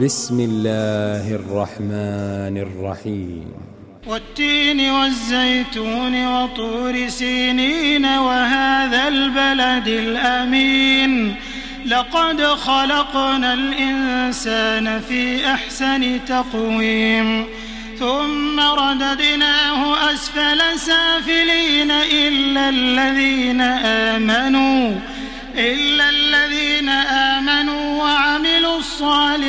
بسم الله الرحمن الرحيم. والتين والزيتون وطور سينين وهذا البلد الأمين. لقد خلقنا الإنسان في أحسن تقويم. ثم رددناه أسفل سافلين إلا الذين آمنوا إلا الذين